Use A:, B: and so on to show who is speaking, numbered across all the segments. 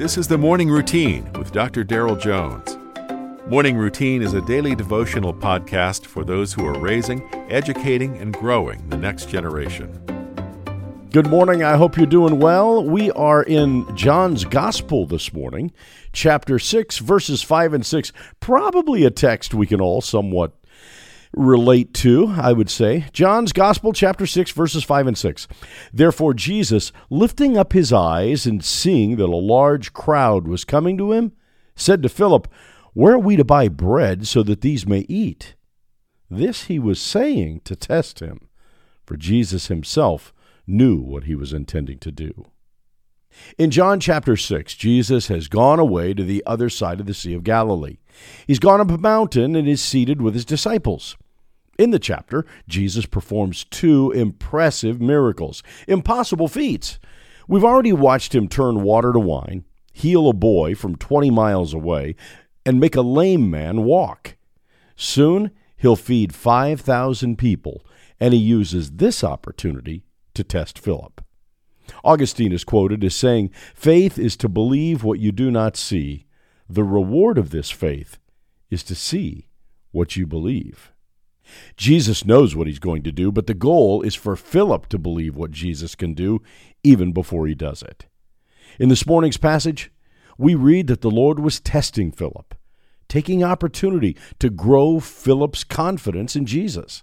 A: This is the Morning Routine with Dr. Darrell Jones. Morning Routine is a daily devotional podcast for those who are raising, educating, and growing the next generation.
B: Good morning. I hope you're doing well. We are in John's Gospel this morning, chapter 6, verses 5 and 6. Probably a text we can all somewhat relate to, I would say. John's Gospel, chapter 6, verses 5 and 6. Therefore, Jesus, lifting up his eyes and seeing that a large crowd was coming to him, said to Philip, Where are we to buy bread so that these may eat? This he was saying to test him, for Jesus himself knew what he was intending to do. In John chapter 6, Jesus has gone away to the other side of the Sea of Galilee. He's gone up a mountain and is seated with his disciples. In the chapter, Jesus performs two impressive miracles, impossible feats. We've already watched him turn water to wine, heal a boy from 20 miles away, and make a lame man walk. Soon, he'll feed 5,000 people, and he uses this opportunity to test Philip. Augustine is quoted as saying, Faith is to believe what you do not see. The reward of this faith is to see what you believe. Jesus knows what he's going to do, but the goal is for Philip to believe what Jesus can do even before he does it. In this morning's passage, we read that the Lord was testing Philip, taking opportunity to grow Philip's confidence in Jesus.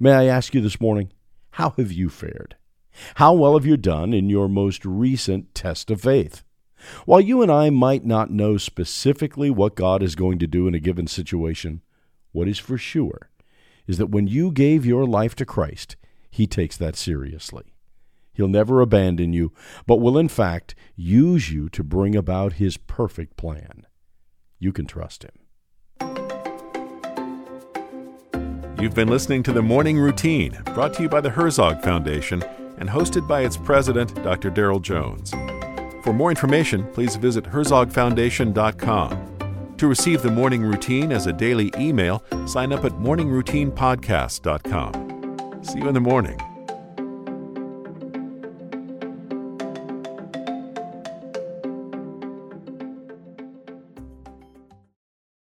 B: May I ask you this morning, how have you fared? How well have you done in your most recent test of faith? While you and I might not know specifically what God is going to do in a given situation, what is for sure is that when you gave your life to Christ, He takes that seriously. He'll never abandon you, but will in fact use you to bring about His perfect plan. You can trust Him.
A: You've been listening to the Morning Routine, brought to you by the Herzog Foundation and hosted by its president, Dr. Darrell Jones. For more information, please visit herzogfoundation.com. To receive the morning routine as a daily email, sign up at morningroutinepodcast.com. See you in the morning.